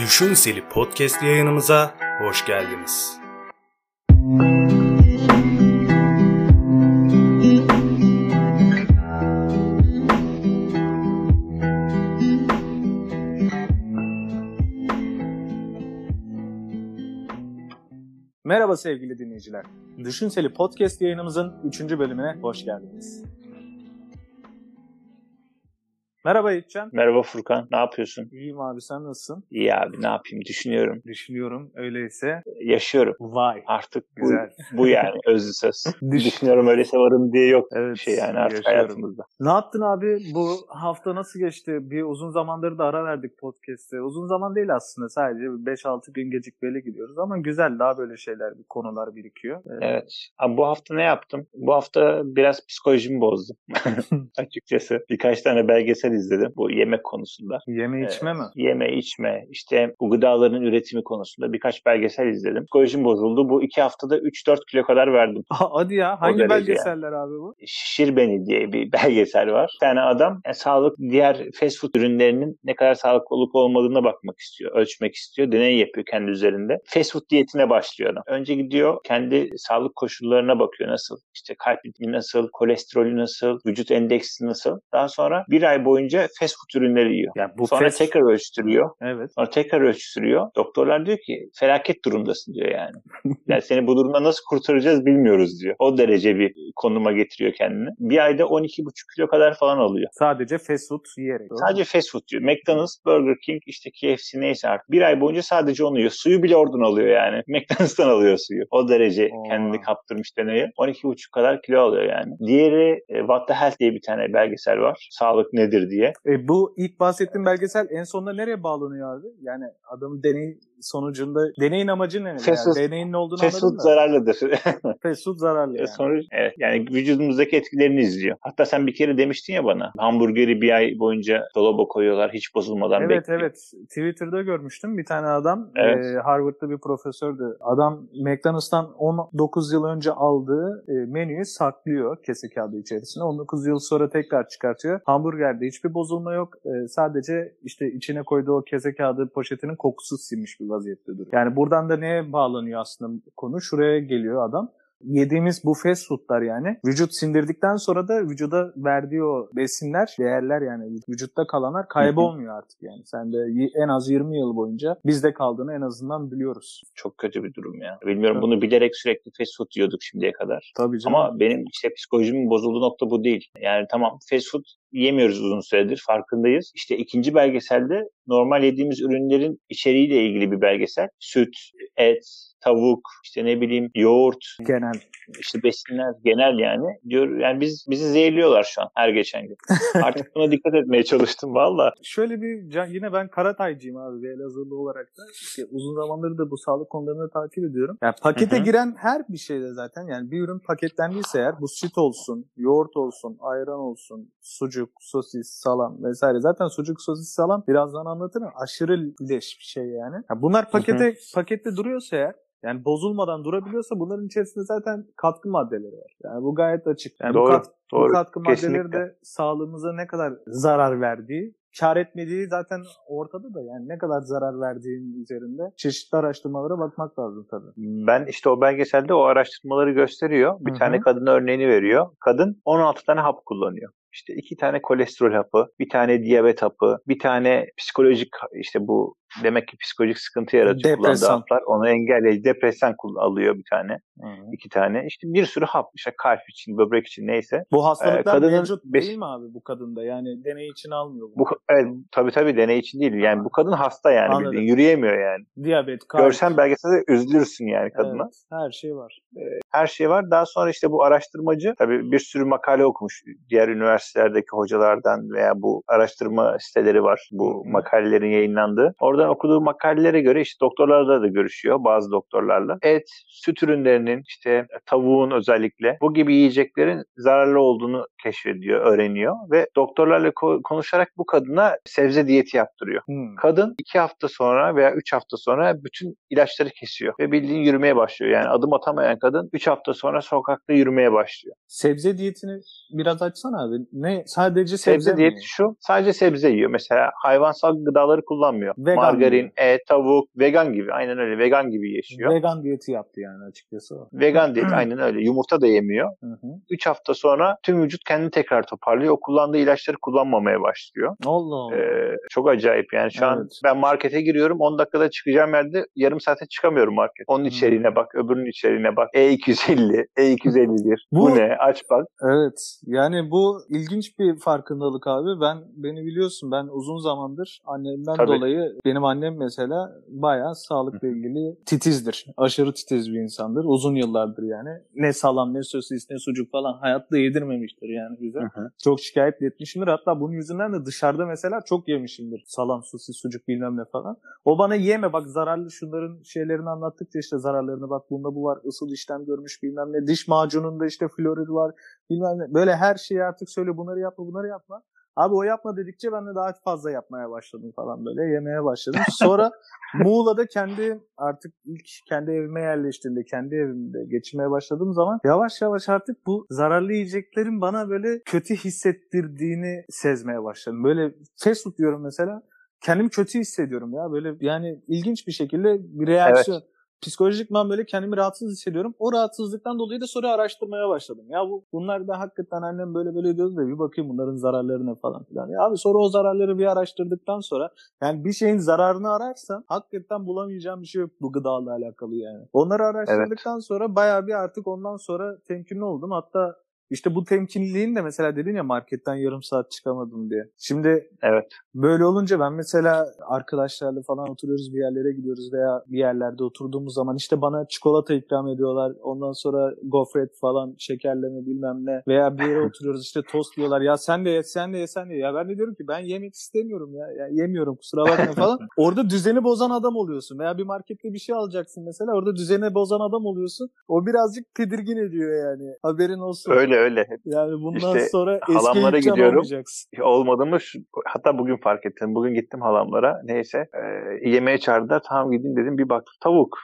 Düşünseli Podcast yayınımıza hoş geldiniz. Merhaba sevgili dinleyiciler. Düşünseli Podcast yayınımızın 3. bölümüne hoş geldiniz. Merhaba Yiğitcan. Merhaba Furkan, ne yapıyorsun? İyiyim abi sen nasılsın? İyi abi, ne yapayım? Düşünüyorum, Düşünüyorum öyleyse. yaşıyorum. Vay. Artık bu, Güzel. bu yani özlü söz. Düş- Düşünüyorum öyleyse varım diye yok Evet, şey yani artık yaşıyorum. hayatımızda. Ne yaptın abi? Bu hafta nasıl geçti? Bir uzun zamandır da ara verdik podcast'te. Uzun zaman değil aslında sadece 5-6 gün gecikmeli gidiyoruz ama güzel daha böyle şeyler, bir konular birikiyor. Ee, Evet. Abi bu hafta ne yaptım? Bu hafta biraz psikolojimi bozdum. Açıkçası. Birkaç tane belgesel izledim bu yemek konusunda. Yeme içme mi? Yeme, içme, işte bu gıdaların üretimi konusunda birkaç belgesel izledim. Psikolojim bozuldu. Bu iki haftada 3-4 kilo kadar verdim. Hadi ya hangi belgeseller abi bu? Şişir Beni diye bir belgesel var. Bir tane adam e, sağlık diğer fast food ürünlerinin ne kadar sağlıklı olup olmadığına bakmak istiyor. Ölçmek istiyor. Deney yapıyor kendi üzerinde. Fast food diyetine başlıyor adam. Önce gidiyor kendi sağlık koşullarına bakıyor nasıl. İşte kalp ritmi nasıl, kolesterolü nasıl, vücut endeksi nasıl. Daha sonra bir ay boyunca fast food ürünleri yiyor. Ya bu Sonra fast- tekrar ölçtürüyor. Evet. Sonra tekrar ölçtürüyor. Doktorlar diyor ki felaket durumdasın diyor yani. Yani seni bu durumda nasıl kurtaracağız bilmiyoruz diyor. O derece bir konuma getiriyor kendini. Bir ayda 12,5 kilo kadar falan alıyor. Sadece fast food yiyerek. Sadece fast food diyor. McDonald's, Burger King, işte KFC neyse artık. Bir ay boyunca sadece onu yiyor. Suyu bile oradan alıyor yani. McDonald's'tan alıyor suyu. O derece Oo. kendini kaptırmış deneye. 12,5 kadar kilo alıyor yani. Diğeri e, What the Health diye bir tane belgesel var. Sağlık nedir diye. E, bu ilk bahsettiğim belgesel en sonunda nereye bağlanıyor abi? Yani adamın deney sonucunda deneyin amacı ne? Fast Yani deneyin ne olduğunu Fast anladın food mı? zararlıdır. Fast food zararlı yani. Sonuç, evet, yani vücudumuzdaki etkilerini izliyor. Hatta sen bir kere demiştin ya bana hamburgeri bir ay boyunca dolaba koyuyorlar hiç bozulmadan Evet bekliyor. evet. Twitter'da görmüştüm bir tane adam. Evet. e, Harvard'da bir profesördü. Adam McDonald's'tan 19 yıl önce aldığı e, menüyü saklıyor kese kağıdı içerisine. 19 yıl sonra tekrar çıkartıyor. Hamburgerde hiçbir bozulma yok. E, sadece işte içine koyduğu o kese kağıdı poşetinin kokusu sinmiş bir vaziyette duruyor. Yani buradan da neye bağlanıyor aslında konu? Şuraya geliyor adam. Yediğimiz bu fast foodlar yani vücut sindirdikten sonra da vücuda verdiği o besinler, değerler yani vücutta kalanlar kaybolmuyor artık yani. Sen de en az 20 yıl boyunca bizde kaldığını en azından biliyoruz. Çok kötü bir durum ya. Bilmiyorum Evet. bunu bilerek sürekli fast food yiyorduk şimdiye kadar. Tabii canım. Ama benim işte psikolojimin bozulduğu nokta bu değil. Yani tamam fast food yemiyoruz uzun süredir farkındayız. İşte ikinci belgeselde normal yediğimiz ürünlerin içeriğiyle ilgili bir belgesel. Süt, et, tavuk, işte ne bileyim yoğurt, genel. işte besinler genel yani. Diyor yani biz bizi zehirliyorlar şu an her geçen gün. Artık buna dikkat etmeye çalıştım valla. Şöyle bir can- yine ben Karataycıyım abi bir Elazığlı olarak da İşte uzun zamandır da bu sağlık konularını takip ediyorum. Yani pakete Hı hı. giren her bir şeyde zaten yani bir ürün paketlendiyse eğer bu süt olsun, yoğurt olsun, ayran olsun, sucuk, sosis, salam vesaire. Zaten sucuk, sosis, salam birazdan anlatırım. Aşırı leş bir şey yani. Ya bunlar pakete pakette duruyorsa eğer yani bozulmadan durabiliyorsa bunların içerisinde zaten katkı maddeleri var. Yani bu gayet açık. Yani bu, Doğru, kat- bu doğru. katkı maddeleri Kesinlikle. de sağlığımıza ne kadar zarar verdiği, kar etmediği zaten ortada da yani ne kadar zarar verdiğinin üzerinde çeşitli araştırmalara bakmak lazım tabii. Ben işte o belgeselde o araştırmaları gösteriyor. Bir Hı hı. tane kadın örneğini veriyor. Kadın 16 tane hap kullanıyor. İşte iki tane kolesterol hapı, bir tane diyabet hapı, bir tane psikolojik işte bu demek ki psikolojik sıkıntı yaratıyor kullandığı Depresan. haplar. Onu engelleyici depresan alıyor bir tane, iki tane. İşte bir sürü hap işte kalp için, böbrek için neyse. Bu hastalıklar Ee, kadının mevcut beş- değil mi abi bu kadında? Yani deney için almıyor bu. Bu evet, tabii tabii deney için değil. Yani bu kadın hasta yani Anladım. bildiğin yürüyemiyor yani. Diyabet, kalp. Görsen belgeselde üzülürsün yani kadına. Evet, her şey var. her şey var. Daha sonra işte bu araştırmacı tabii bir sürü makale okumuş diğer üniversitelerdeki hocalardan veya bu araştırma siteleri var bu makalelerin yayınlandığı. Oradan okuduğu makalelere göre işte doktorlarla da görüşüyor bazı doktorlarla. Et, süt ürünlerinin işte tavuğun özellikle bu gibi yiyeceklerin zararlı olduğunu keşfediyor, öğreniyor ve doktorlarla ko- konuşarak bu kadına sebze diyeti yaptırıyor. Hmm. Kadın iki hafta sonra veya üç hafta sonra bütün ilaçları kesiyor ve bildiğin yürümeye başlıyor. Yani adım atamayan kadın üç hafta sonra sokakta yürümeye başlıyor. Sebze diyetini biraz açsana abi. Ne sadece sebze, Sebze mi? diyeti şu sadece sebze yiyor. Mesela hayvansal gıdaları kullanmıyor. Vegan margarin, et, tavuk, vegan gibi. Aynen öyle vegan gibi yaşıyor. Vegan diyeti yaptı yani açıkçası. Vegan diyet aynen öyle. Yumurta da yemiyor. 3 hafta sonra tüm vücut kendini tekrar toparlıyor. O kullandığı ilaçları kullanmamaya başlıyor. Allah Allah. Ee, çok acayip yani şu evet. an ben markete giriyorum 10 dakikada çıkacağım yerde yarım saate çıkamıyorum market. Onun içeriğine bak, öbürünün içeriğine bak. E250, E251. bu, bu ne? Aç bak. Evet. Yani bu ilginç bir farkındalık abi. Ben beni biliyorsun ben uzun zamandır annemden Tabii. dolayı benim annem mesela bayağı sağlıkla ilgili titizdir. Aşırı titiz bir insandır. Uzun yıllardır yani. Ne salam ne sosis ne sucuk falan hayatta yedirmemiştir yani bize. Çok şikayet etmişimdir. Hatta bunun yüzünden de dışarıda mesela çok yemişimdir. Salam, sosis, sucuk bilmem ne falan. O bana yeme bak zararlı şunların şeylerini anlattıkça işte zararlarını bak bunda bu var ısıl işlem görmüş bilmem ne. Diş macununda işte florid var bilmem ne. Böyle her şeyi artık söyle bunları yapma bunları yapma. Abi o yapma dedikçe ben de daha fazla yapmaya başladım falan böyle yemeye başladım. Sonra Muğla'da kendi artık ilk kendi evime yerleştiğimde kendi evimde geçirmeye başladığım zaman yavaş yavaş artık bu zararlı yiyeceklerin bana böyle kötü hissettirdiğini sezmeye başladım. Böyle fast food diyorum mesela kendimi kötü hissediyorum ya böyle yani ilginç bir şekilde bir reaksiyon. Evet psikolojikman böyle kendimi rahatsız hissediyorum. O rahatsızlıktan dolayı da sonra araştırmaya başladım. Ya bu bunlar da hakikaten annem böyle böyle diyordu da bir bakayım bunların zararlarına falan filan. Ya abi sonra o zararları bir araştırdıktan sonra yani bir şeyin zararını ararsan hakikaten bulamayacağım bir şey yok bu gıdayla alakalı yani. Onları araştırdıktan evet. sonra bayağı bir artık ondan sonra temkinli oldum. Hatta işte bu temkinliliğin de mesela dedin ya marketten yarım saat çıkamadım diye. Şimdi evet. böyle olunca ben mesela arkadaşlarla falan oturuyoruz bir yerlere gidiyoruz veya bir yerlerde oturduğumuz zaman işte bana çikolata ikram ediyorlar. Ondan sonra gofret falan şekerleme bilmem ne veya bir yere oturuyoruz işte tost diyorlar. Ya sen de ye sen de ye sen de ye. Ya ben de diyorum ki ben yemek istemiyorum ya. ya yemiyorum kusura bakma falan. orada düzeni bozan adam oluyorsun veya bir markette bir şey alacaksın mesela orada düzeni bozan adam oluyorsun. O birazcık tedirgin ediyor yani. Haberin olsun. Öyle öyle. Yani bundan işte sonra halamlara gidiyorum. Olmadı mı? Hatta bugün fark ettim. Bugün gittim halamlara. Neyse. E, yemeğe çağırdılar. Tamam gidin dedim. Bir baktım tavuk.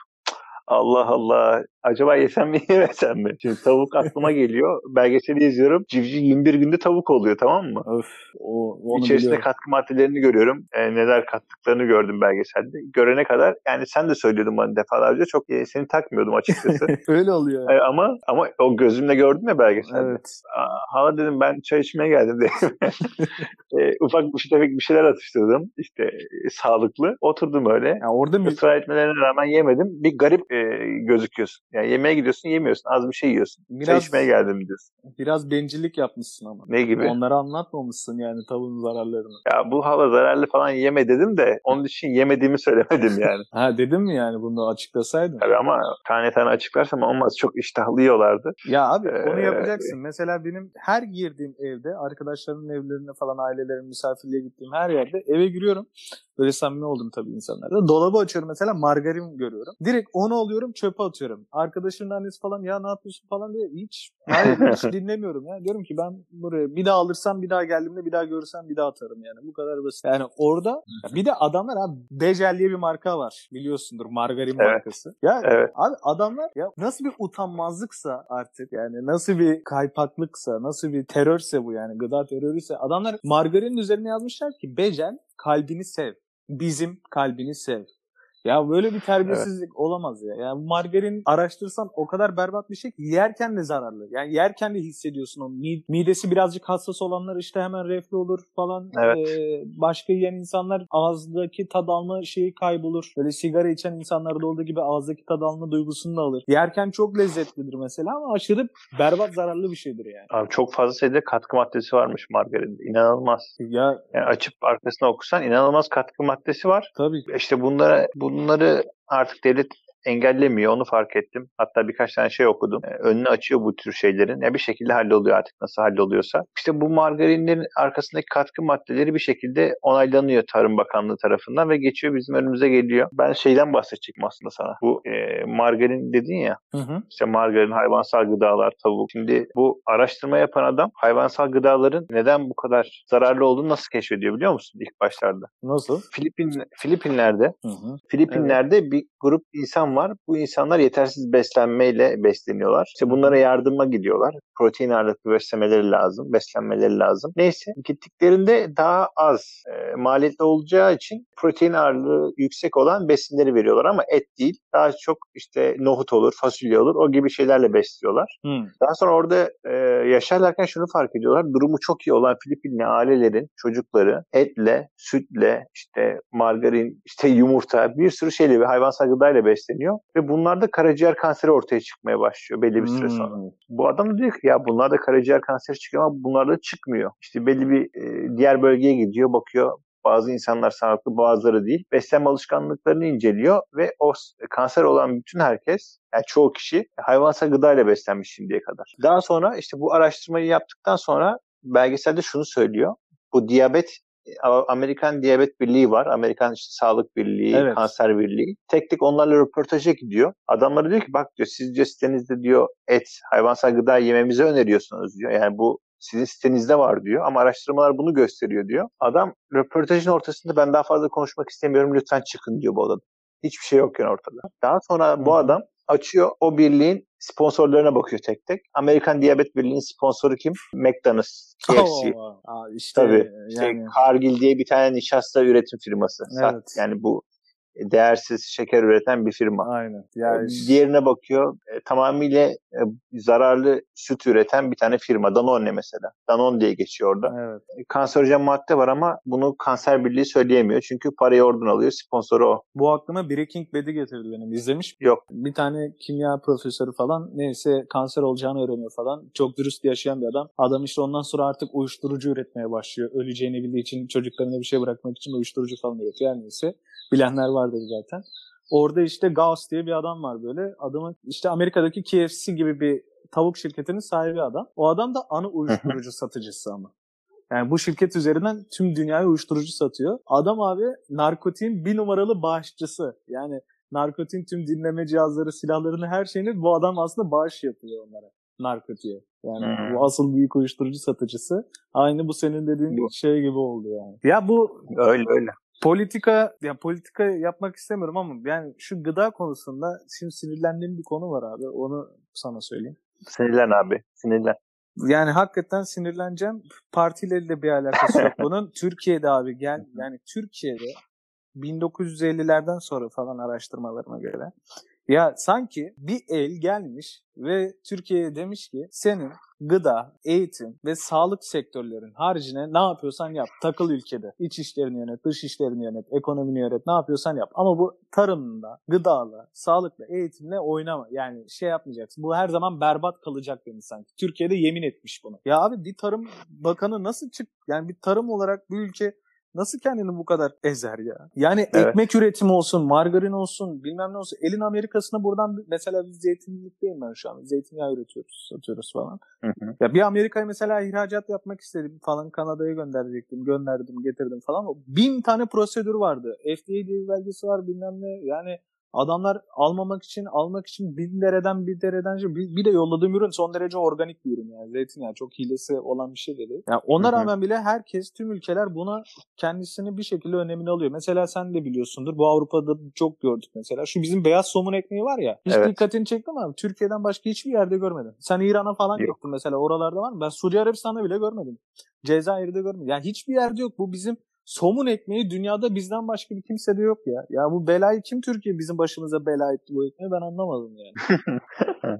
Allah Allah. Acaba yesem mi yemesem mi? Şimdi tavuk aklıma geliyor. Belgeseli izliyorum. Civciv 21 günde tavuk oluyor tamam mı? Öf. O, onu İçerisinde biliyorum. katkı maddelerini görüyorum. E, neler kattıklarını gördüm belgeselde. Görene kadar yani sen de söylüyordun bana defalarca çok e, seni takmıyordum açıkçası. Öyle oluyor. E, ama ama o gözümle gördüm ya belgeselde. Evet. Hala dedim ben çay içmeye geldim dedim. e, ufak bir şey tefek bir şeyler atıştırdım. İşte e, sağlıklı. Oturdum öyle. Yani orada mı? Israr etmelerine rağmen yemedim. Bir garip e, gözüküyorsun. Yani yemeğe gidiyorsun yemiyorsun. Az bir şey yiyorsun. Biraz, Çay içmeye geldim diyorsun. Biraz bencillik yapmışsın ama. Ne gibi? Onları anlatmamışsın yani tavuğun zararlarını. Ya bu hava zararlı falan yeme dedim de onun için yemediğimi söylemedim yani. ha dedim mi yani bunu açıklasaydın? Tabii ama tane tane açıklarsam olmaz. Çok iştahlı yiyorlardı. Ya abi ee, onu yapacaksın. Mesela benim her girdiğim evde arkadaşlarımın evlerine falan ailelerin misafirliğe gittiğim her yerde eve giriyorum. Böyle samimi oldum tabii insanlarla. Dolabı açıyorum mesela margarin görüyorum. Direkt onu alıyorum çöpe atıyorum. Arkadaşının annesi falan ya ne yapıyorsun falan diye hiç hayır hiç dinlemiyorum ya. Diyorum ki ben buraya bir daha alırsam bir daha geldiğimde bir daha görürsem bir daha atarım yani. Bu kadar basit. Yani orada bir de adamlar abi Bejel diye bir marka var. Biliyorsundur margarin evet. markası. Ya evet. abi adamlar ya nasıl bir utanmazlıksa artık yani nasıl bir kaypaklıksa nasıl bir terörse bu yani gıda terörüyse adamlar margarinin üzerine yazmışlar ki Bejel kalbini sev bizim kalbini sev. Ya böyle bir terbiyesizlik evet. olamaz ya. Yani margarin araştırsan o kadar berbat bir şey ki yerken de zararlı. Yani yerken de hissediyorsun onu. Midesi birazcık hassas olanlar işte hemen reflü olur falan. Evet. Ee, başka yiyen insanlar ağızdaki tad alma şeyi kaybolur. Böyle sigara içen insanlarda olduğu gibi ağızdaki tad alma duygusunu da alır. Yerken çok lezzetlidir mesela ama aşırı berbat zararlı bir şeydir yani. Abi çok fazla sayıda katkı maddesi varmış margarinde. İnanılmaz. Ya yani açıp arkasına okursan inanılmaz katkı maddesi var. Tabii. İşte bunlara bunları artık devlet engellemiyor onu fark ettim. Hatta birkaç tane şey okudum. E, önünü açıyor bu tür şeylerin. Ya bir şekilde halloluyor artık nasıl halloluyorsa. İşte bu margarinlerin arkasındaki katkı maddeleri bir şekilde onaylanıyor Tarım Bakanlığı tarafından ve geçiyor bizim önümüze geliyor. Ben şeyden bahsedecektim aslında sana. Bu e, margarin dedin ya. Hı hı. İşte margarin, hayvansal gıdalar, tavuk. Şimdi bu araştırma yapan adam hayvansal gıdaların neden bu kadar zararlı olduğunu nasıl keşfediyor biliyor musun ilk başlarda? Nasıl? Filipin Filipinler'de hı hı. Filipinler'de evet. bir grup insan insan var. Bu insanlar yetersiz beslenmeyle besleniyorlar. İşte bunlara yardıma gidiyorlar. Protein ağırlıklı beslemeleri lazım, beslenmeleri lazım. Neyse gittiklerinde daha az e, maliyetli olacağı için protein ağırlığı yüksek olan besinleri veriyorlar ama et değil. Daha çok işte nohut olur, fasulye olur o gibi şeylerle besliyorlar. Hmm. Daha sonra orada e, yaşarlarken şunu fark ediyorlar. Durumu çok iyi olan Filipinli ailelerin çocukları etle, sütle, işte margarin, işte yumurta bir sürü şeyle ve hayvansal gıdayla besleniyor ve bunlarda karaciğer kanseri ortaya çıkmaya başlıyor belli bir süre sonra. Hmm. Bu adam da diyor ki ya bunlarda karaciğer kanseri çıkıyor ama bunlarda çıkmıyor. İşte belli bir e, diğer bölgeye gidiyor bakıyor bazı insanlar sağlıklı bazıları değil. Beslenme alışkanlıklarını inceliyor ve o kanser olan bütün herkes yani çoğu kişi hayvansal gıdayla beslenmiş şimdiye kadar. Daha sonra işte bu araştırmayı yaptıktan sonra belgeselde şunu söylüyor. Bu diyabet Amerikan Diyabet Birliği var. Amerikan işte Sağlık Birliği, evet. Kanser Birliği. Tek tek onlarla röportaja gidiyor. Adamları diyor ki bak diyor siz diyor sitenizde diyor et, hayvansal gıda yememizi öneriyorsunuz diyor. Yani bu sizin sitenizde var diyor ama araştırmalar bunu gösteriyor diyor. Adam röportajın ortasında ben daha fazla konuşmak istemiyorum lütfen çıkın diyor bu adam. Hiçbir şey yokken ortada. Daha sonra bu adam açıyor o birliğin sponsorlarına bakıyor tek tek. Amerikan Diyabet Birliği'nin sponsoru kim? McDonald's, KFC. Oh, işte, Tabii. İşte yani... Cargill diye bir tane nişasta üretim firması. Evet. Yani bu değersiz şeker üreten bir firma. Aynen. Yani e, diğerine bakıyor e, tamamıyla e, zararlı süt üreten bir tane firma. Danone mesela. Danone diye geçiyor orada. Evet. E, kanserojen madde var ama bunu kanser birliği söyleyemiyor. Çünkü parayı oradan alıyor. Sponsoru o. Bu aklıma Breaking Bad'i getirdi benim. İzlemiş Yok. Bir tane kimya profesörü falan neyse kanser olacağını öğreniyor falan. Çok dürüst yaşayan bir adam. Adam işte ondan sonra artık uyuşturucu üretmeye başlıyor. Öleceğini bildiği için çocuklarına bir şey bırakmak için uyuşturucu falan üretiyor. Her neyse. Bilenler vardır zaten. Orada işte Gauss diye bir adam var böyle. Adamın işte Amerika'daki KFC gibi bir tavuk şirketinin sahibi adam. O adam da ana uyuşturucu satıcısı ama. Yani bu şirket üzerinden tüm dünyaya uyuşturucu satıyor. Adam abi narkotiğin bir numaralı bağışçısı. Yani narkotin tüm dinleme cihazları, silahlarını her şeyini bu adam aslında bağış yapıyor onlara. Narkotiğe. Yani hmm. bu asıl büyük uyuşturucu satıcısı. Aynı bu senin dediğin bu. şey gibi oldu yani. Ya bu öyle öyle politika ya politika yapmak istemiyorum ama yani şu gıda konusunda şimdi sinirlendiğim bir konu var abi. Onu sana söyleyeyim. Sinirlen abi. Sinirlen. Yani hakikaten sinirleneceğim. Partilerle bir alakası yok bunun. Türkiye'de abi gel yani Türkiye'de 1950'lerden sonra falan araştırmalarıma göre ya sanki bir el gelmiş ve Türkiye'ye demiş ki senin gıda, eğitim ve sağlık sektörlerin haricine ne yapıyorsan yap. Takıl ülkede. İç işlerini yönet, dış işlerini yönet, ekonomini yönet. Ne yapıyorsan yap. Ama bu tarımla, gıdala, sağlıkla, eğitimle oynama. Yani şey yapmayacaksın. Bu her zaman berbat kalacak demiş sanki. Türkiye'de yemin etmiş bunu. Ya abi bir tarım bakanı nasıl çık? Yani bir tarım olarak bu ülke Nasıl kendini bu kadar ezer ya? Yani evet. ekmek üretimi olsun, margarin olsun, bilmem ne olsun. Elin Amerika'sına buradan mesela biz zeytinlikteyim ben şu an. Zeytinyağı üretiyoruz, satıyoruz falan. Hı hı. Ya bir Amerika'ya mesela ihracat yapmak istedim falan. Kanada'ya gönderecektim. Gönderdim, getirdim falan. Bin tane prosedür vardı. FDA diye bir belgesi var bilmem ne. Yani Adamlar almamak için, almak için bir dereden bir dereden bir, bir de yolladığım ürün son derece organik bir ürün yani. Zeytinyağı çok hilesi olan bir şey dedi. Yani ona rağmen bile herkes, tüm ülkeler buna kendisini bir şekilde önemini alıyor. Mesela sen de biliyorsundur. Bu Avrupa'da çok gördük mesela. Şu bizim beyaz somun ekmeği var ya. Hiç evet. dikkatini çekti mi abi? Türkiye'den başka hiçbir yerde görmedim. Sen İran'a falan yok. gittin mesela. Oralarda var mı? Ben Suudi Arabistan'da bile görmedim. Cezayir'de görmedim. Yani hiçbir yerde yok. Bu bizim somun ekmeği dünyada bizden başka bir kimse de yok ya. Ya bu belayı kim Türkiye bizim başımıza bela etti bu ekmeği ben anlamadım yani.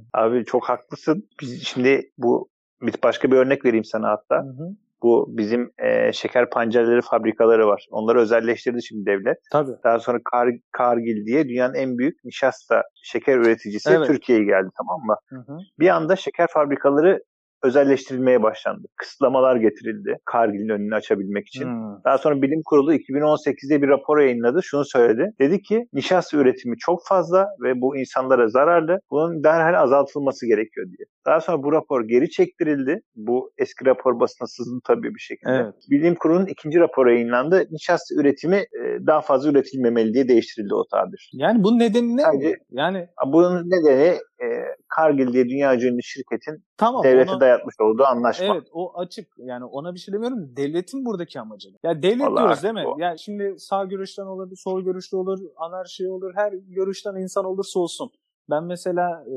Abi çok haklısın. Biz şimdi bu bir başka bir örnek vereyim sana hatta. Hı hı. Bu bizim e, şeker pancarları fabrikaları var. Onları özelleştirdi şimdi devlet. Tabii. Daha sonra Kar, Kargil diye dünyanın en büyük nişasta şeker üreticisi evet. Türkiye'ye geldi tamam mı? Hı hı. Bir anda şeker fabrikaları özelleştirilmeye başlandı. Kısıtlamalar getirildi Kargil'in önünü açabilmek için. Hmm. Daha sonra bilim kurulu 2018'de bir rapor yayınladı. Şunu söyledi. Dedi ki nişasta üretimi çok fazla ve bu insanlara zararlı. Bunun derhal azaltılması gerekiyor diye. Daha sonra bu rapor geri çektirildi. Bu eski rapor basına sızdı tabii bir şekilde. Evet. Bilim kurulunun ikinci raporu yayınlandı. Nişasta üretimi e, daha fazla üretilmemeli diye değiştirildi o tabir. Yani bunun nedeni ne? Sadece, yani bunun nedeni e, Kargil diye dünya ünlü şirketin tamam, devlete ona, dayatmış olduğu anlaşma. Evet o açık. Yani ona bir şey demiyorum. Devletin buradaki amacı. Ya devlet Vallahi diyoruz değil mi? o. Yani şimdi sağ görüşten olur, sol görüşte olur, anarşi olur, her görüşten insan olursa olsun. Ben mesela e,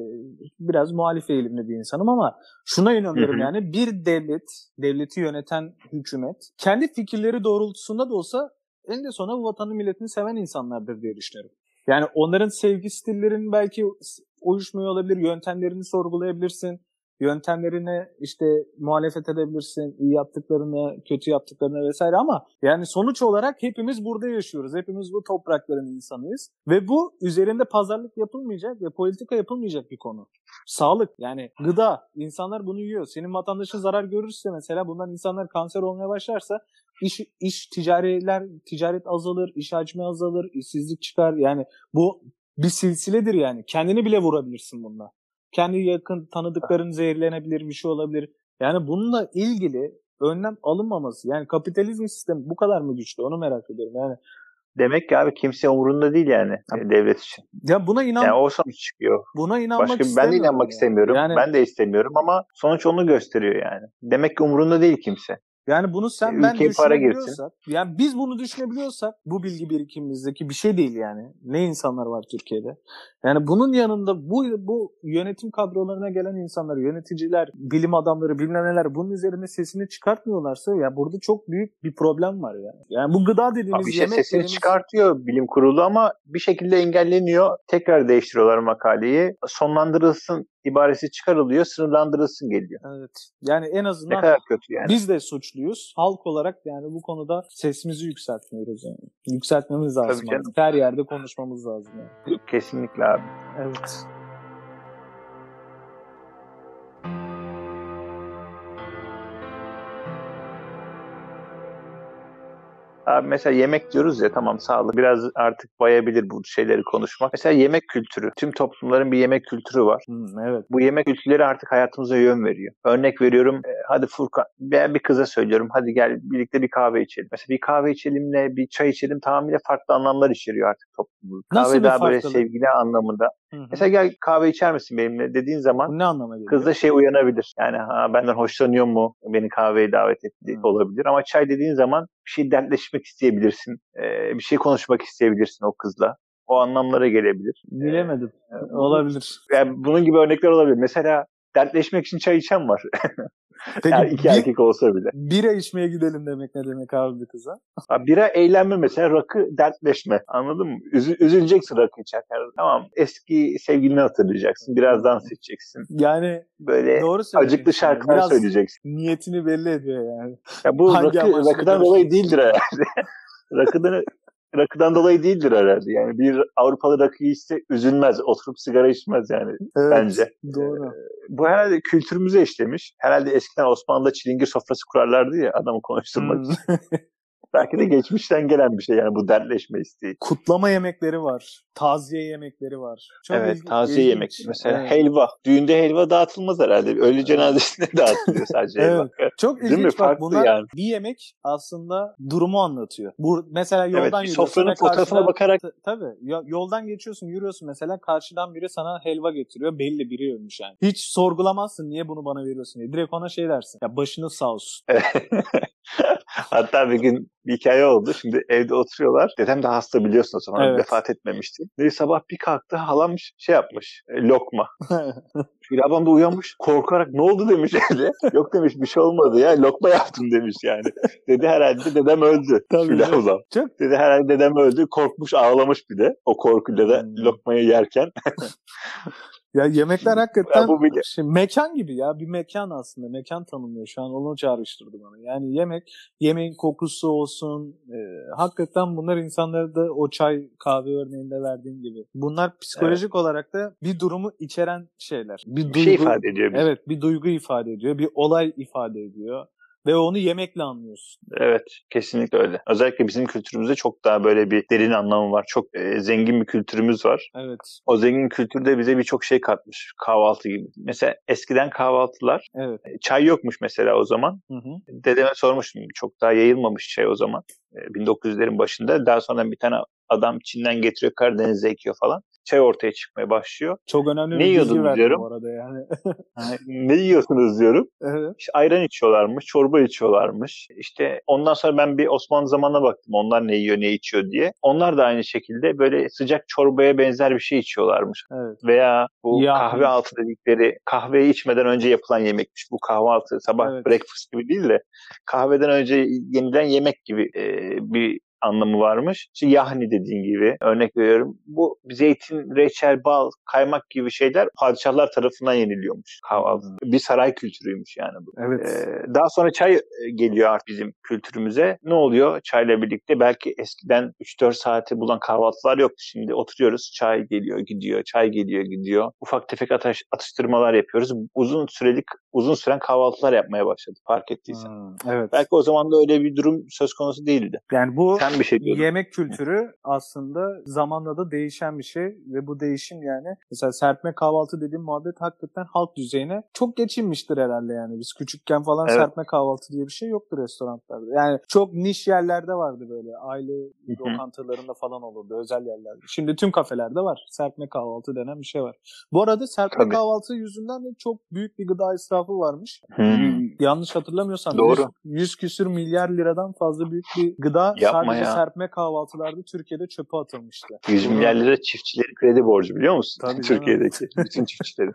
biraz muhalif eğilimli bir insanım ama şuna inanıyorum Hı hı. yani bir devlet, devleti yöneten hükümet kendi fikirleri doğrultusunda da olsa en sona vatanı milletini seven insanlardır diye düşünüyorum. Yani onların sevgi stillerinin belki uyuşmuyor olabilir, yöntemlerini sorgulayabilirsin. Yöntemlerine işte muhalefet edebilirsin, iyi yaptıklarını, kötü yaptıklarını vesaire ama yani sonuç olarak hepimiz burada yaşıyoruz. Hepimiz bu toprakların insanıyız ve bu üzerinde pazarlık yapılmayacak ve politika yapılmayacak bir konu. Sağlık yani gıda. insanlar bunu yiyor. Senin vatandaşın zarar görürse mesela bundan insanlar kanser olmaya başlarsa iş, iş ticariler, ticaret azalır, iş hacmi azalır, işsizlik çıkar. Yani bu bir silsiledir yani. Kendini bile vurabilirsin bununla. Kendi yakın tanıdıkların zehirlenebilir, bir şey olabilir. Yani bununla ilgili önlem alınmaması. Yani kapitalizm sistemi bu kadar mı güçlü? Onu merak ediyorum. Yani Demek ki abi kimse umurunda değil yani e, devlet için. ya buna inan Yani o sonuç çıkıyor. buna inanmak Başka ben de istemiyorum inanmak yani. istemiyorum. Yani Ben de istemiyorum ama sonuç onu gösteriyor yani. Demek ki umurunda değil kimse. Yani bunu sen E, ben düşünebiliyorsak, yani biz bunu düşünebiliyorsak bu bilgi birikimimizdeki bir şey değil yani. Ne insanlar var Türkiye'de. Yani bunun yanında bu bu yönetim kadrolarına gelen insanlar, yöneticiler, bilim adamları, bilmem neler bunun üzerine sesini çıkartmıyorlarsa ya burada çok büyük bir problem var yani. Yani bu gıda dediğimiz Abi işte yemek sesini dediğimiz çıkartıyor bilim kurulu ama bir şekilde engelleniyor. Tekrar değiştiriyorlar makaleyi. Sonlandırılsın ibaresi çıkarılıyor, sınırlandırılsın geliyor. Evet. Yani en Ne azından kadar kötü yani. biz de suçluyuz. Halk olarak yani bu konuda sesimizi yükseltmiyoruz yani. Yükseltmemiz lazım. Her yerde konuşmamız lazım yani. Kesinlikle abi. Evet. Abi mesela yemek diyoruz ya tamam sağlık biraz artık bayabilir bu şeyleri konuşmak. Mesela yemek kültürü. Tüm toplumların bir yemek kültürü var. Hmm, evet. Bu yemek kültürleri artık hayatımıza yön veriyor. Örnek veriyorum e, hadi Furkan ben bir kıza söylüyorum hadi gel birlikte bir kahve içelim. Mesela bir kahve içelimle bir çay içelim tamamıyla farklı anlamlar içeriyor artık toplumumuz. Nasıl Kahve bir daha böyle sevgili anlamında. Hı hı. Mesela gel kahve içer misin benimle dediğin zaman Bu ne anlama geliyor? Kızda şey uyanabilir. Yani ha, benden hoşlanıyor mu? Beni kahveye davet etti olabilir. Ama çay dediğin zaman bir şey dertleşmek isteyebilirsin. Ee, bir şey konuşmak isteyebilirsin o kızla. O anlamlara gelebilir. Bilemedim. Ee, Olabilir. Yani bunun gibi örnekler olabilir. Mesela dertleşmek için çay içen var. Peki yani iki bir, erkek olsa bile. bira içmeye gidelim demek ne demek abi bir kıza? Ha, bira eğlenme mesela rakı dertleşme. Anladın mı? Üzü- üzüleceksin rakı içerken. Tamam eski sevgilini hatırlayacaksın. Biraz dans edeceksin. Yani Böyle doğru acıklı şarkılar Biraz söyleyeceksin. niyetini belli ediyor yani. Ya bu Hangi rakı, rakıdan dolayı değildir herhalde. rakıdan, rakıdan dolayı değildir herhalde. Yani bir Avrupalı rakı içse üzülmez. Oturup sigara içmez yani Evet, bence. Doğru. Bu herhalde kültürümüze işlemiş. Herhalde eskiden Osmanlı'da çilingir sofrası kurarlardı ya adamı konuşturmak Hmm. için. Belki de geçmişten gelen bir şey yani bu dertleşme isteği. Kutlama yemekleri var. Taziye yemekleri var. Çok evet ilgi- taziye ilginç. yemek. Mesela Evet. helva. Düğünde helva dağıtılmaz herhalde. Ölü cenazesinde dağıtılıyor sadece helva. Çok Değil mi? ilginç bak Farklı bunlar yani. bir yemek aslında durumu anlatıyor. Bu mesela yoldan Evet, bir sofranın fotoğrafına bakarak- tabii yo- yoldan geçiyorsun yürüyorsun mesela karşıdan biri sana helva getiriyor belli biri ölmüş yani. Hiç sorgulamazsın niye bunu bana veriyorsun diye. Direkt ona şey dersin. Ya başınız sağ olsun. Hatta bir gün bir hikaye oldu. Şimdi evde oturuyorlar. Dedem de hasta biliyorsun o zaman. Evet. Vefat etmemişti. Bir sabah bir kalktı halam şey yapmış. e, lokma. Şöyle ablam da uyanmış. Korkarak ne oldu demiş evde. Yok demiş bir şey olmadı ya. Lokma yaptım demiş yani. Dedi herhalde dedem öldü. Tabii Şöyle ablam. Çok Dedi herhalde dedem öldü. Korkmuş ağlamış bir de. O korkuyla da Hmm. lokmayı yerken. Ya yemekler hakikaten Ya bu bir de- şey, mekan gibi ya bir mekan aslında mekan tanımlıyor şu an onu çağrıştırdı bana. Yani yemek yemeğin kokusu olsun e, hakikaten bunlar insanlara da o çay kahve örneğinde verdiğin gibi. Bunlar psikolojik olarak da bir durumu içeren şeyler. Bir, Bir duygu, şey ifade ediyor bize. Evet bir duygu ifade ediyor bir olay ifade ediyor ve onu yemekle anlıyorsun. Evet, kesinlikle öyle. Özellikle bizim kültürümüzde çok daha böyle bir derin anlamı var. Çok e, zengin bir kültürümüz var. Evet O zengin kültür de bize birçok şey katmış. Kahvaltı gibi. Mesela eskiden kahvaltılar, evet. e, çay yokmuş mesela o zaman. Hı hı. Dedeme sormuştum. Çok daha yayılmamış çay o zaman. E, 1900'lerin başında. Daha sonra bir tane adam Çin'den getiriyor, Karadeniz'e ekiyor falan. Çay ortaya çıkmaya başlıyor. Çok önemli Ne bir bilgi verdim diyorum. bu arada yani. ne yiyorsunuz diyorum. evet. İşte ayran içiyorlarmış, çorba içiyorlarmış. İşte ondan sonra ben bir Osmanlı zamanına baktım. Onlar ne yiyor, ne içiyor diye. Onlar da aynı şekilde böyle sıcak çorbaya benzer bir şey içiyorlarmış. Evet. Veya bu Ya. kahve altı dedikleri kahveyi içmeden önce yapılan yemekmiş. Bu kahvaltı sabah Evet. breakfast gibi değil de kahveden önce yenilen yemek gibi e, bir anlamı varmış. İşte yahni dediğin gibi örnek veriyorum. Bu zeytin, reçel, bal, kaymak gibi şeyler padişahlar tarafından yeniliyormuş kahvaltı. Bir saray kültürüymüş yani bu. Evet. Ee, daha sonra çay e, geliyor artık bizim kültürümüze. Ne oluyor çayla birlikte? Belki eskiden 3-4 saati bulan kahvaltılar yoktu. Şimdi oturuyoruz çay geliyor gidiyor, çay geliyor gidiyor. Ufak tefek atış, atıştırmalar yapıyoruz. Uzun sürelik, uzun süren kahvaltılar yapmaya başladık fark ettiysen. Hmm, evet. Belki o zaman da öyle bir durum söz konusu değildi. Yani bu Sen bir şey diyordun. yemek kültürü aslında zamanla da değişen bir şey ve bu değişim yani mesela serpme kahvaltı dediğim muhabbet hakikaten halk düzeyine çok geçilmiştir herhalde yani. Biz küçükken falan Evet. serpme kahvaltı diye bir şey yoktu restoranlarda. Yani çok niş yerlerde vardı böyle aile lokantalarında falan olurdu özel yerlerde. Şimdi tüm kafelerde var. Serpme kahvaltı denen bir şey var. Bu arada serpme Tabii. kahvaltı yüzünden de çok büyük bir gıda israfı varmış. Hmm. Yanlış hatırlamıyorsam Doğru. 100, 100 küsür milyar liradan fazla büyük bir gıda Yapma sadece ya. serpme kahvaltılarda Türkiye'de çöpe atılmıştı. 100 milyar lira çiftçilerin kredi borcu biliyor musun? Tabii. Türkiye'deki bütün çiftçilerin.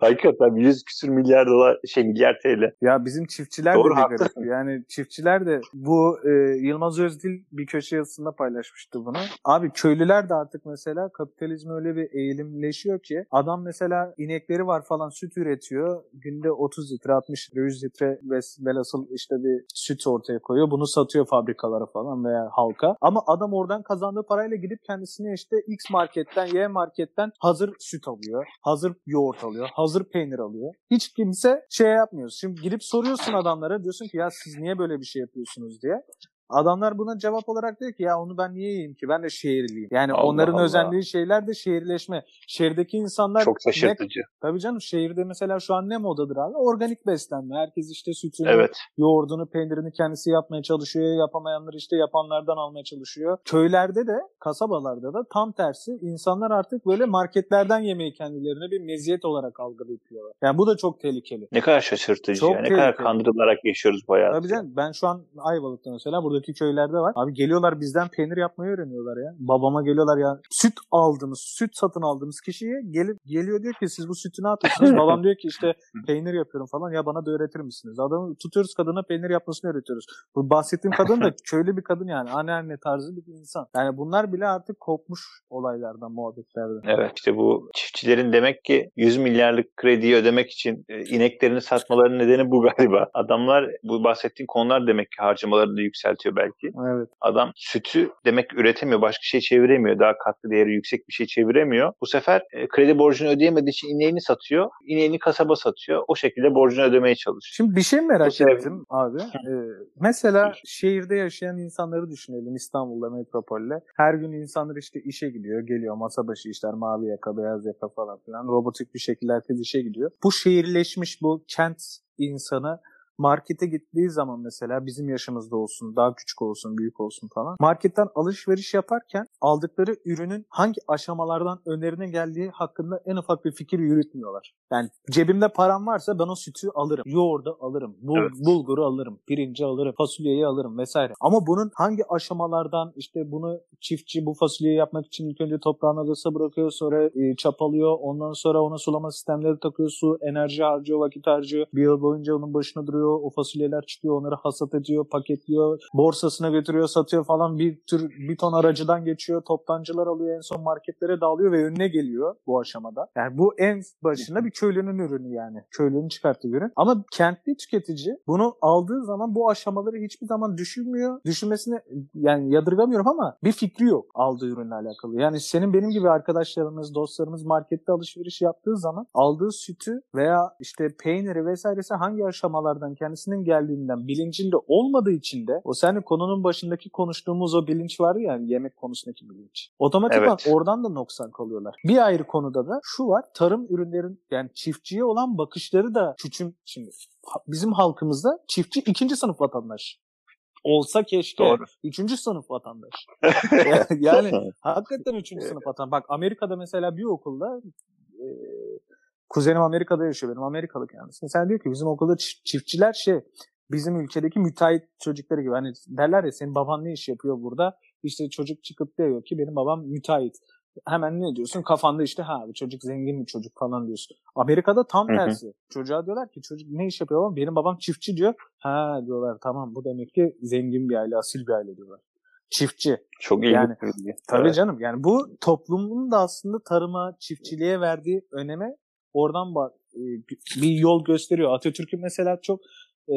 Hakikaten 100 küsür milyar dolar şey milyar TL. Ya bizim çiftçiler Doğru, de garip. Yani çiftçiler de bu e, Yılmaz Özdil bir köşe yazısında paylaşmıştı bunu. Abi köylüler de artık mesela kapitalizm öyle bir eğilimleşiyor ki adam mesela inekleri var falan süt üretiyor. Günde 30 litre 60 litre 100 litre ve velhasıl işte bir süt ortaya koyuyor. Bunu satıyor fabrikalara falan veya halka. Ama adam oradan kazandığı parayla gidip kendisine işte X marketten Y marketten hazır süt alıyor. Hazır yoğurt alıyor. Hazır peynir alıyor. Hiç kimse şey yapmıyor. Şimdi gidip soruyorsun adamlara diyorsun ki ya siz niye böyle bir şey yapıyorsunuz diye. Adamlar buna cevap olarak diyor ki ya onu ben niye yiyeyim ki? Ben de şehirliyim. Yani Allah onların Allah. özendiği şeyler de şehirleşme. Şehirdeki insanlar Çok ne şaşırtıcı. Tabii canım şehirde mesela şu an ne modadır abi? Organik beslenme. Herkes işte sütünü, Evet. yoğurdunu, peynirini kendisi yapmaya çalışıyor. Yapamayanlar işte yapanlardan almaya çalışıyor. Köylerde de, kasabalarda da tam tersi insanlar artık böyle marketlerden yemeği kendilerine bir meziyet olarak algılıyorlar. Yani bu da çok tehlikeli. Ne kadar şaşırtıcı Çok ya. Ne kadar tehlikeli. kandırılarak yaşıyoruz bu hayatı. Tabii canım ben şu an Ayvalık'ta mesela buradaki köylerde var. Abi geliyorlar bizden peynir yapmayı öğreniyorlar ya. Babama geliyorlar ya süt aldığımız, süt satın aldığımız kişiye gelip geliyor diyor ki siz bu sütü ne yapıyorsunuz? Babam diyor ki işte peynir yapıyorum falan ya bana da öğretir misiniz? Adamı tutuyoruz kadına peynir yapmasını öğretiyoruz. Bu bahsettiğim kadın da köylü bir kadın yani anneanne tarzı bir insan. Yani bunlar bile artık kopmuş olaylardan, muhabbetlerden. Evet işte bu çiftçilerin demek ki 100 milyarlık krediyi ödemek için e, ineklerini satmalarının nedeni bu galiba. Adamlar bu bahsettiğin konular demek ki harcamalarını da yükseltiyor belki. Evet. Adam sütü demek üretemiyor, başka şey çeviremiyor. Daha katkı değeri yüksek bir şey çeviremiyor. Bu sefer e, kredi borcunu ödeyemediği için ineğini satıyor. İneğini kasaba satıyor. O şekilde borcunu ödemeye çalışıyor. Şimdi bir şey merak Bu sebebi- ettim abi. Ee, mesela şehirde yaşayan insanları düşünelim İstanbul'da metropolde. Her gün insanlar işte işe gidiyor, geliyor masa başı işler, mavi yaka, beyaz yaka falan filan. Robotik bir şekilde herkes işe gidiyor. Bu şehirleşmiş bu kent insanı markete gittiği zaman mesela bizim yaşımızda olsun, daha küçük olsun, büyük olsun falan. Marketten alışveriş yaparken aldıkları ürünün hangi aşamalardan önlerine geldiği hakkında en ufak bir fikir yürütmüyorlar. Yani cebimde param varsa ben o sütü alırım. Yoğurdu alırım. Bul, Evet. Bulguru alırım. Pirinci alırım. Fasulyeyi alırım vesaire. Ama bunun hangi aşamalardan işte bunu çiftçi bu fasulyeyi yapmak için ilk önce toprağın adası bırakıyor sonra e, çapalıyor. Ondan sonra ona sulama sistemleri takıyor. Su, enerji harcıyor, vakit harcıyor. Bir yıl boyunca onun başına duruyor. O fasulyeler çıkıyor. Onları hasat ediyor, paketliyor. Borsasına götürüyor, satıyor falan. Bir tür bir ton aracıdan geçiyor. Toptancılar alıyor. En son marketlere dağılıyor ve önüne geliyor bu aşamada. Yani bu en başında bir köylünün ürünü yani. Köylünün çıkarttığı ürün. Ama kentli tüketici bunu aldığı zaman bu aşamaları hiçbir zaman düşünmüyor. Düşünmesine yani yadırgamıyorum ama bir fikri yok aldığı ürünle alakalı. Yani senin benim gibi arkadaşlarımız, dostlarımız markette alışveriş yaptığı zaman aldığı sütü veya işte peyniri vesairesi hangi aşamalardan kendisinin geldiğinden bilincinde olmadığı için de o senin konunun başındaki konuştuğumuz o bilinç vardı ya yemek konusundaki bilinç. Otomatikman Evet. oradan da noksan kalıyorlar. Bir ayrı konuda da şu var. Tarım ürünlerin yani çiftçiye olan bakışları da küçüm şimdi bizim halkımızda çiftçi ikinci sınıf vatandaş. Olsa keşke. Doğru. Üçüncü sınıf vatandaş. yani hakikaten üçüncü sınıf vatandaş. Bak Amerika'da mesela bir okulda e, kuzenim Amerika'da yaşıyor benim Amerikalı kendisi. Mesela diyor ki bizim okulda çiftçiler şey bizim ülkedeki müteahhit çocukları gibi. Hani derler ya senin baban ne iş yapıyor burada? İşte çocuk çıkıp diyor ki benim babam müteahhit. Hemen ne diyorsun? Kafanda işte ha bu çocuk zengin bir çocuk falan diyorsun. Amerika'da tam tersi. Hı hı. Çocuğa diyorlar ki çocuk ne iş yapıyor ama benim babam çiftçi diyor. Ha diyorlar tamam bu demek ki zengin bir aile, asil bir aile diyorlar. Çiftçi. Çok iyi. Yani, tabii evet. canım. Yani bu toplumun da aslında tarıma, çiftçiliğe verdiği öneme oradan bak e, bir yol gösteriyor. Atatürk'ün mesela çok e,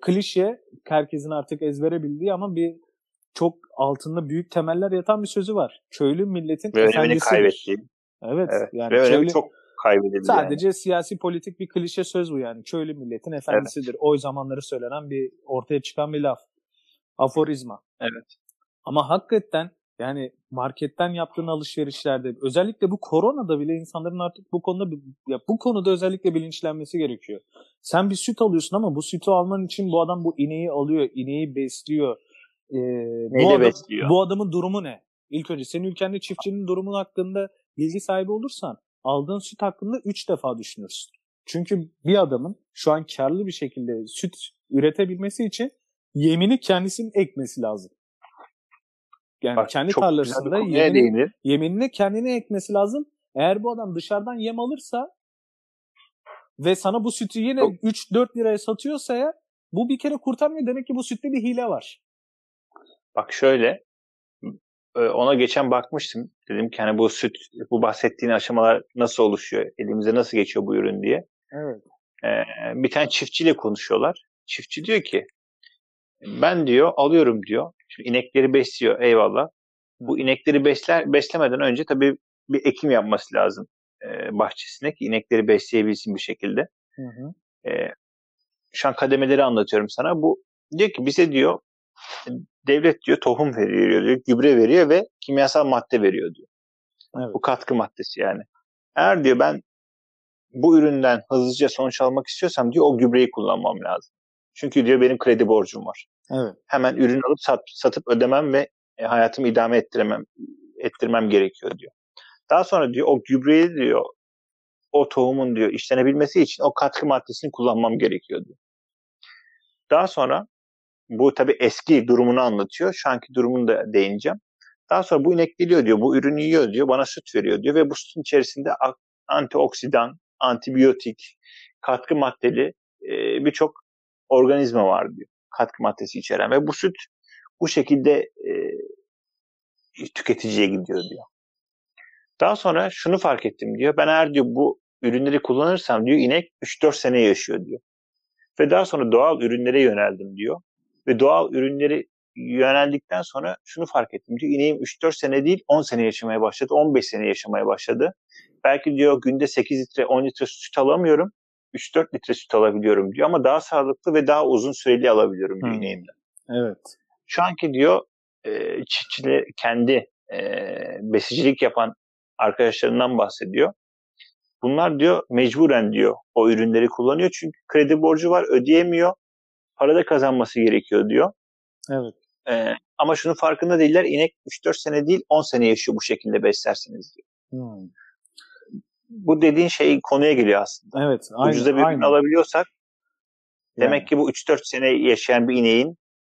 klişe, herkesin artık ezbere bildiği ama bir çok altında büyük temeller yatan bir sözü var. Köylü milletin Ve önemini kaybetti. Evet, evet. Yani Ve köylü, çok kaybedildi. Sadece yani. siyasi politik bir klişe söz bu yani. Köylü milletin efendisidir. Evet. O zamanları söylenen bir ortaya çıkan bir laf. Aforizma. Evet. Ama hakikaten yani marketten yaptığın alışverişlerde özellikle bu koronada bile insanların artık bu konuda ya bu konuda özellikle bilinçlenmesi gerekiyor. Sen bir süt alıyorsun ama bu sütü alman için bu adam bu ineği alıyor, ineği besliyor. Ee, bu, adam, besliyor? bu adamın durumu ne? İlk önce senin ülkende çiftçinin durumun hakkında bilgi sahibi olursan aldığın süt hakkında 3 defa düşünürsün. Çünkü bir adamın şu an karlı bir şekilde süt üretebilmesi için yemini kendisinin ekmesi lazım. Yani Bak, kendi tarlasında yemini, yeminini kendine ekmesi lazım. Eğer bu adam dışarıdan yem alırsa ve sana bu sütü yine 3-4 liraya satıyorsa ya bu bir kere kurtarmıyor. Demek ki bu sütte bir hile var. Bak şöyle e, ona geçen bakmıştım. Dedim ki hani bu süt, bu bahsettiğin aşamalar nasıl oluşuyor? Elimize nasıl geçiyor bu ürün diye. Evet. Ee, bir tane çiftçiyle konuşuyorlar. Çiftçi diyor ki ben diyor alıyorum diyor. Şimdi inekleri besliyor eyvallah. Bu inekleri besler beslemeden önce tabii bir ekim yapması lazım e, bahçesine ki inekleri besleyebilsin bir şekilde. Hı hı. E, şu an kademeleri anlatıyorum sana. Bu diyor ki bize diyor devlet diyor tohum veriyor diyor, gübre veriyor ve kimyasal madde veriyor diyor. Evet. Bu katkı maddesi yani. Eğer diyor ben bu üründen hızlıca sonuç almak istiyorsam diyor o gübreyi kullanmam lazım. Çünkü diyor benim kredi borcum var. Evet. Hemen ürün alıp sat, satıp ödemem ve e, hayatımı idame ettiremem ettirmem gerekiyor diyor. Daha sonra diyor o gübreyi diyor o tohumun diyor işlenebilmesi için o katkı maddesini kullanmam gerekiyor diyor. Daha sonra bu tabi eski durumunu anlatıyor. Şu anki durumunu da değineceğim. Daha sonra bu inek geliyor diyor, bu ürünü yiyor diyor, bana süt veriyor diyor ve bu sütün içerisinde antioksidan, antibiyotik, katkı maddeli e, birçok organizma var diyor. Katkı maddesi içeren ve bu süt bu şekilde e, tüketiciye gidiyor diyor. Daha sonra şunu fark ettim diyor. Ben eğer diyor bu ürünleri kullanırsam diyor inek 3-4 sene yaşıyor diyor. Ve daha sonra doğal ürünlere yöneldim diyor. Ve doğal ürünleri yöneldikten sonra şunu fark ettim diyor. İneğim 3-4 sene değil 10 sene yaşamaya başladı. 15 sene yaşamaya başladı. Belki diyor günde 8 litre 10 litre süt alamıyorum. 3-4 litre süt alabiliyorum diyor ama daha sağlıklı ve daha uzun süreli alabiliyorum diyor ineğimden. Evet. Şu anki diyor e, çiftçiler kendi e, besicilik yapan arkadaşlarından bahsediyor. Bunlar diyor mecburen diyor o ürünleri kullanıyor çünkü kredi borcu var ödeyemiyor. Para da kazanması gerekiyor diyor. Evet. Ee, ama şunun farkında değiller. İnek 3-4 sene değil 10 sene yaşıyor bu şekilde beslersiniz diyor. Hmm bu dediğin şey konuya geliyor aslında. Evet. Aynı, Ucuza bir ürün alabiliyorsak yani. demek ki bu 3-4 sene yaşayan bir ineğin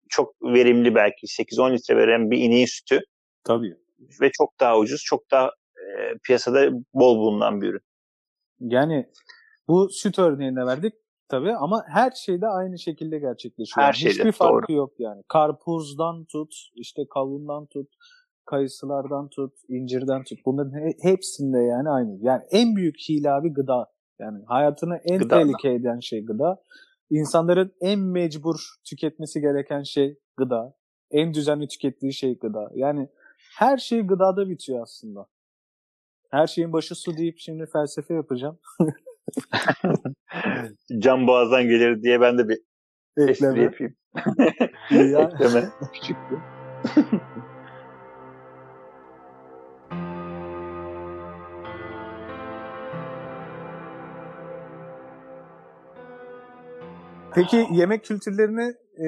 çok verimli belki 8-10 litre veren bir ineğin sütü. Tabii. Ve çok daha ucuz, çok daha e, piyasada bol bulunan bir ürün. Yani bu süt örneğinde verdik tabii ama her şeyde aynı şekilde gerçekleşiyor. Her şeyde, Hiçbir farkı doğru. yok yani. Karpuzdan tut, işte kavundan tut, kayısılardan tut, incirden tut. Bunların hepsinde yani aynı. Yani en büyük hile abi gıda. Yani hayatını en gıda tehlike eden şey gıda. İnsanların en mecbur tüketmesi gereken şey gıda. En düzenli tükettiği şey gıda. Yani her şey gıdada bitiyor aslında. Her şeyin başı su deyip şimdi felsefe yapacağım. Can boğazdan gelir diye ben de bir Ekleme. espri yapayım. Ekleme. Küçüktü. Peki yemek kültürlerine e,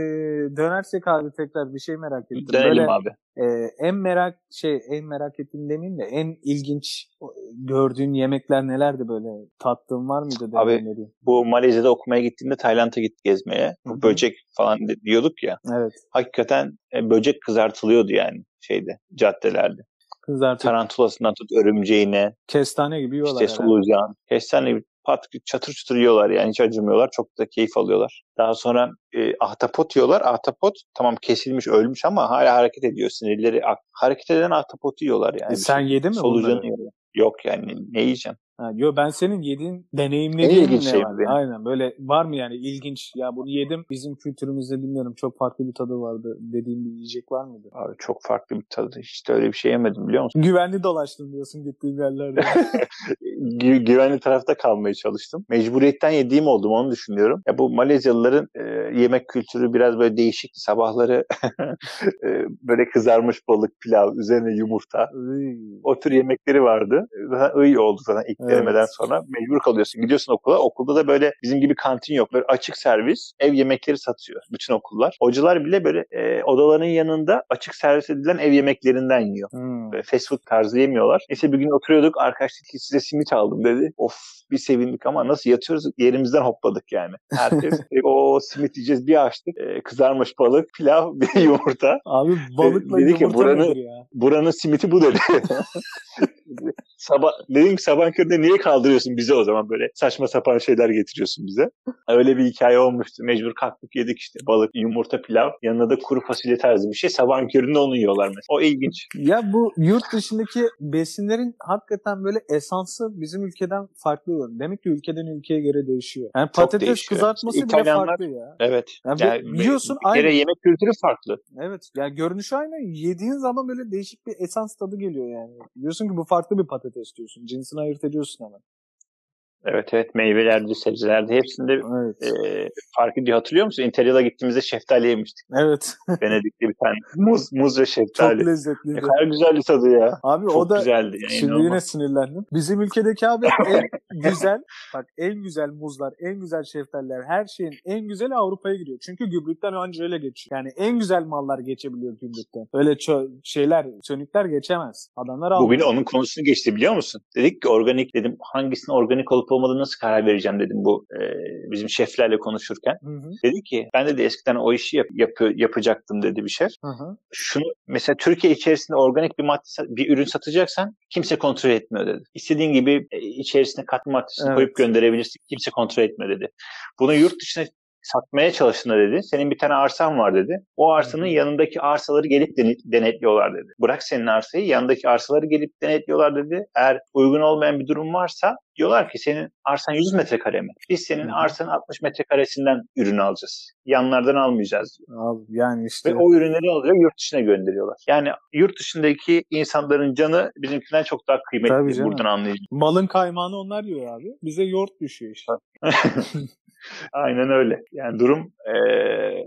dönersek abi tekrar bir şey merak ettim. Dönelim Böyle, abi. e, en merak şey en merak ettiğim demeyeyim de en ilginç gördüğün yemekler nelerdi böyle tattığın var mıydı Abi? Bu Malezya'da okumaya gittiğimde Tayland'a gittik gezmeye. Hı. Böcek falan diyorduk ya. Evet. Hakikaten e, böcek kızartılıyordu yani şeyde caddelerde. Kızartıp Tarantulasından tut örümceğine, kestane gibi yiyorlar işte solucan, kestane gibi pat çatır çatır yiyorlar yani hiç acımıyorlar. Çok da keyif alıyorlar. Daha sonra e, ahtapot yiyorlar. Ahtapot tamam kesilmiş ölmüş ama hala hareket ediyor. Sinirleri hareket eden ahtapotu yiyorlar yani. E, sen yedin mi Solucanı bunları? yiyorlar. Yok yani ne yiyeceğim? Ha, yo ben senin yediğin En deneyimlediğin ne şey var? benim. Aynen böyle var mı yani ilginç ya bunu yedim bizim kültürümüzde bilmiyorum çok farklı bir tadı vardı dediğin bir yiyecek var mıydı? Abi çok farklı bir tadı. Hiç de öyle bir şey yemedim biliyor musun? Güvenli dolaştın diyorsun gittiğin yerlerde. Gü- güvenli tarafta kalmaya çalıştım. Mecburiyetten yediğim oldum onu düşünüyorum. Ya bu Malezyalıların e, yemek kültürü biraz böyle değişikti. Sabahları e, böyle kızarmış balık, pilav, üzerine yumurta. O tür yemekleri vardı. Zaten iyi oldu zaten ilk Evet. denemeden sonra. Mecbur kalıyorsun. Gidiyorsun okula. Okulda da böyle bizim gibi kantin yok. Böyle açık servis ev yemekleri satıyor bütün okullar. Hocalar bile böyle e, odaların yanında açık servis edilen ev yemeklerinden yiyor. Hmm. Böyle fast food tarzı yemiyorlar. Neyse bir gün oturuyorduk. Arkadaş dedi ki size simit aldım dedi. Of bir sevindik ama nasıl yatıyoruz yerimizden hopladık yani. Herkes e, o simit yiyeceğiz bir açtık. E, kızarmış balık, pilav, bir yumurta. Abi balıkla dedi ki, yumurta buranın- ya? Buranın simiti bu dedi. sabah dedim ki sabah köründe niye kaldırıyorsun bize o zaman böyle saçma sapan şeyler getiriyorsun bize. Öyle bir hikaye olmuştu. Mecbur kalktık yedik işte balık, yumurta, pilav. Yanına da kuru fasulye tarzı bir şey. Sabah köründe onu yiyorlar mesela. O ilginç. Ya bu yurt dışındaki besinlerin hakikaten böyle esansı bizim ülkeden farklı. Demek ki ülkeden ülkeye göre değişiyor. Yani patates değişiyor. kızartması bile İtalyanlar- farklı ya. Evet. Ya Yani bir- yiyorsun, bir kere aynı. yemek kültürü farklı. Evet. Ya görünüşü aynı. Yediğin zaman böyle değişik bir esans tadı geliyor yani. Diyorsun ki bu farklı bir patates diyorsun. Cinsini ayırt ediyorsun hemen. Evet evet meyvelerde, sebzelerde hepsinde Evet. e, fark ediyor. Hatırlıyor musun? Interrail'a gittiğimizde şeftali yemiştik. Evet. Venedik'te bir tane. Muz, muz ve Çok şeftali. Ne kadar güzeldi tadı ya. Abi Çok o da güzeldi. Yani Şimdi inanılmaz. yine sinirlendim. Bizim ülkedeki abi en güzel, bak en güzel muzlar, en güzel şeftaller, her şeyin en güzeli Avrupa'ya gidiyor. Çünkü gümrükten önce öyle geçiyor. Yani en güzel mallar geçebiliyor gümrükten. Öyle çö- şeyler, sönükler geçemez. Adamlar Bugün alıyor. onun konusunu geçti biliyor musun? Dedik ki organik dedim hangisinin organik olup olmadığını nasıl karar vereceğim dedim bu e, bizim şeflerle konuşurken. Hı hı, Dedi ki ben de eskiden o işi yap, yapı- yapacaktım dedi bir şef. hı hı. Şunu mesela Türkiye içerisinde organik bir madde bir ürün satacaksan kimse kontrol etmiyor dedi. İstediğin gibi e, içerisine katkı maddesini Evet. koyup gönderebilirsin. Kimse kontrol etmiyor dedi. Bunu yurt dışına satmaya çalıştığında dedi. Senin bir tane arsan var dedi. O arsanın yanındaki arsaları gelip dene- denetliyorlar dedi. Bırak senin arsayı yanındaki arsaları gelip denetliyorlar dedi. Eğer uygun olmayan bir durum varsa diyorlar ki senin arsan 100 metrekare mi? Biz senin arsanın 60 metrekaresinden ürün alacağız. Yanlardan almayacağız diyor. Abi yani işte Ve o ürünleri alıyor yurt dışına gönderiyorlar. Yani yurt dışındaki insanların canı bizimkinden çok daha Tabii kıymetli canım. buradan anlayacağız. malın kaymağını onlar yiyor abi. Bize yoğurt düşüyor işte. Aynen öyle. Yani durum eee,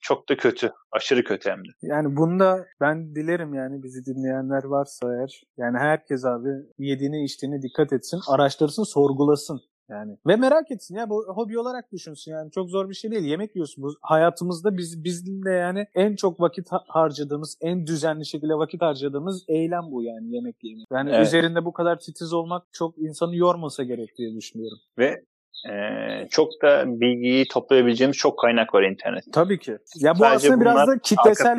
çok da kötü. Aşırı kötü hem de. Yani bunda ben dilerim yani bizi dinleyenler varsa eğer yani herkes abi yediğine içtiğine dikkat etsin, araştırsın, sorgulasın. Yani ve merak etsin ya bu hobi olarak düşünsün yani çok zor bir şey değil. Yemek yiyorsun. Bu hayatımızda biz bizimle yani en çok vakit ha- harcadığımız, en düzenli şekilde vakit harcadığımız eylem bu yani yemek yemek. Yani Evet. üzerinde bu kadar titiz olmak çok insanı yormasa gerek diye düşünüyorum. Ve eee, çok da bilgiyi toplayabileceğimiz çok kaynak var internet. Tabii ki. Ya bu Sadece aslında biraz da kitlesel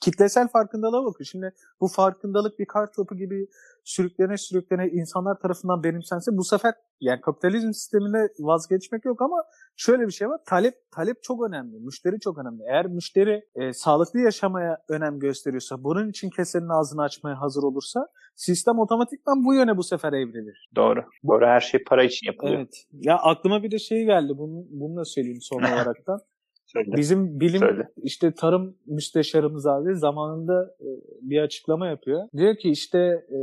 kitlesel farkındalığa bakın. Şimdi bu farkındalık bir kar topu gibi sürüklene sürüklene insanlar tarafından benimsense bu sefer yani kapitalizm sisteminde vazgeçmek yok ama şöyle bir şey var. Talep talep çok önemli. Müşteri çok önemli. Eğer müşteri e, sağlıklı yaşamaya önem gösteriyorsa, bunun için kesenin ağzını açmaya hazır olursa sistem otomatikman bu yöne bu sefer evrilir. Doğru. Doğru. Her şey para için yapılıyor. Evet. Ya aklıma bir de şey geldi. Bunu, bunu da söyleyeyim son olaraktan. Söyle. Bizim bilim Söyle. işte tarım müsteşarımız abi zamanında e, bir açıklama yapıyor. Diyor ki işte e,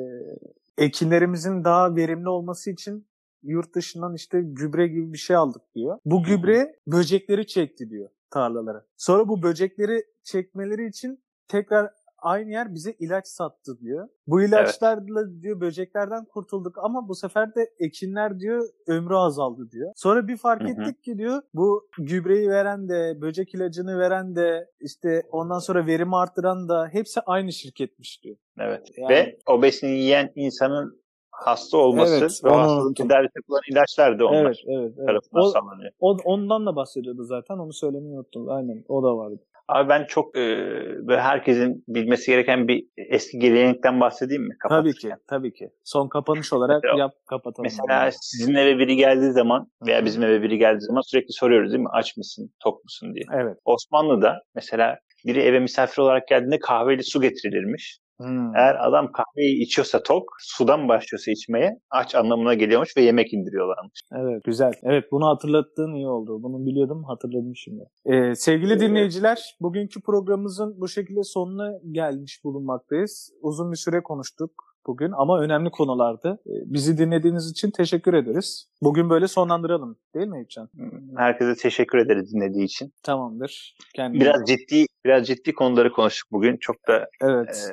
ekinlerimizin daha verimli olması için yurt dışından işte gübre gibi bir şey aldık diyor. Bu gübre böcekleri çekti diyor tarlalara. Sonra bu böcekleri çekmeleri için tekrar aynı yer bize ilaç sattı diyor. Bu ilaçlarla diyor böceklerden kurtulduk ama bu sefer de ekinler diyor ömrü azaldı diyor. Sonra bir fark Hı hı. ettik ki diyor bu gübreyi veren de böcek ilacını veren de işte ondan sonra verimi arttıran da hepsi aynı şirketmiş diyor. Evet. Yani- Ve o besini yiyen insanın hasta olması Evet, ve hastalığın tedavisi yapılan ilaçlar da onlar Evet, evet, evet. tarafından O, sağlanıyor. o- ondan da bahsediyordu zaten. Onu söylemeyi unuttum. Aynen. O da vardı. Abi ben çok e, böyle herkesin bilmesi gereken bir eski gelenekten bahsedeyim mi? Tabii ki. Tabii ki. Son kapanış olarak Mesela- yap kapatalım. Mesela sizin eve biri geldiği zaman veya bizim eve biri geldiği zaman sürekli soruyoruz değil mi? Aç mısın, tok musun diye. Evet. Osmanlı'da mesela biri eve misafir olarak geldiğinde kahveli su getirilirmiş. Hmm. Eğer adam kahveyi içiyorsa tok, sudan başlıyorsa içmeye aç anlamına geliyormuş ve yemek indiriyorlarmış. Evet güzel. Evet bunu hatırlattığın iyi oldu. Bunu biliyordum hatırladım şimdi. Ee, sevgili dinleyiciler bugünkü programımızın bu şekilde sonuna gelmiş bulunmaktayız. Uzun bir süre konuştuk bugün ama önemli konulardı. Ee, bizi dinlediğiniz için teşekkür ederiz. Bugün böyle sonlandıralım değil mi İpcan? Herkese teşekkür ederiz dinlediği için. Tamamdır. Kendine. Biraz ciddi biraz ciddi konuları konuştuk bugün. Çok da Evet.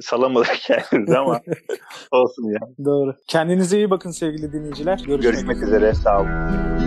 salamadık kendimizi ama olsun ya. Doğru. Kendinize iyi bakın sevgili dinleyiciler. Görüşmek, Görüşmek üzere. Sağ olun.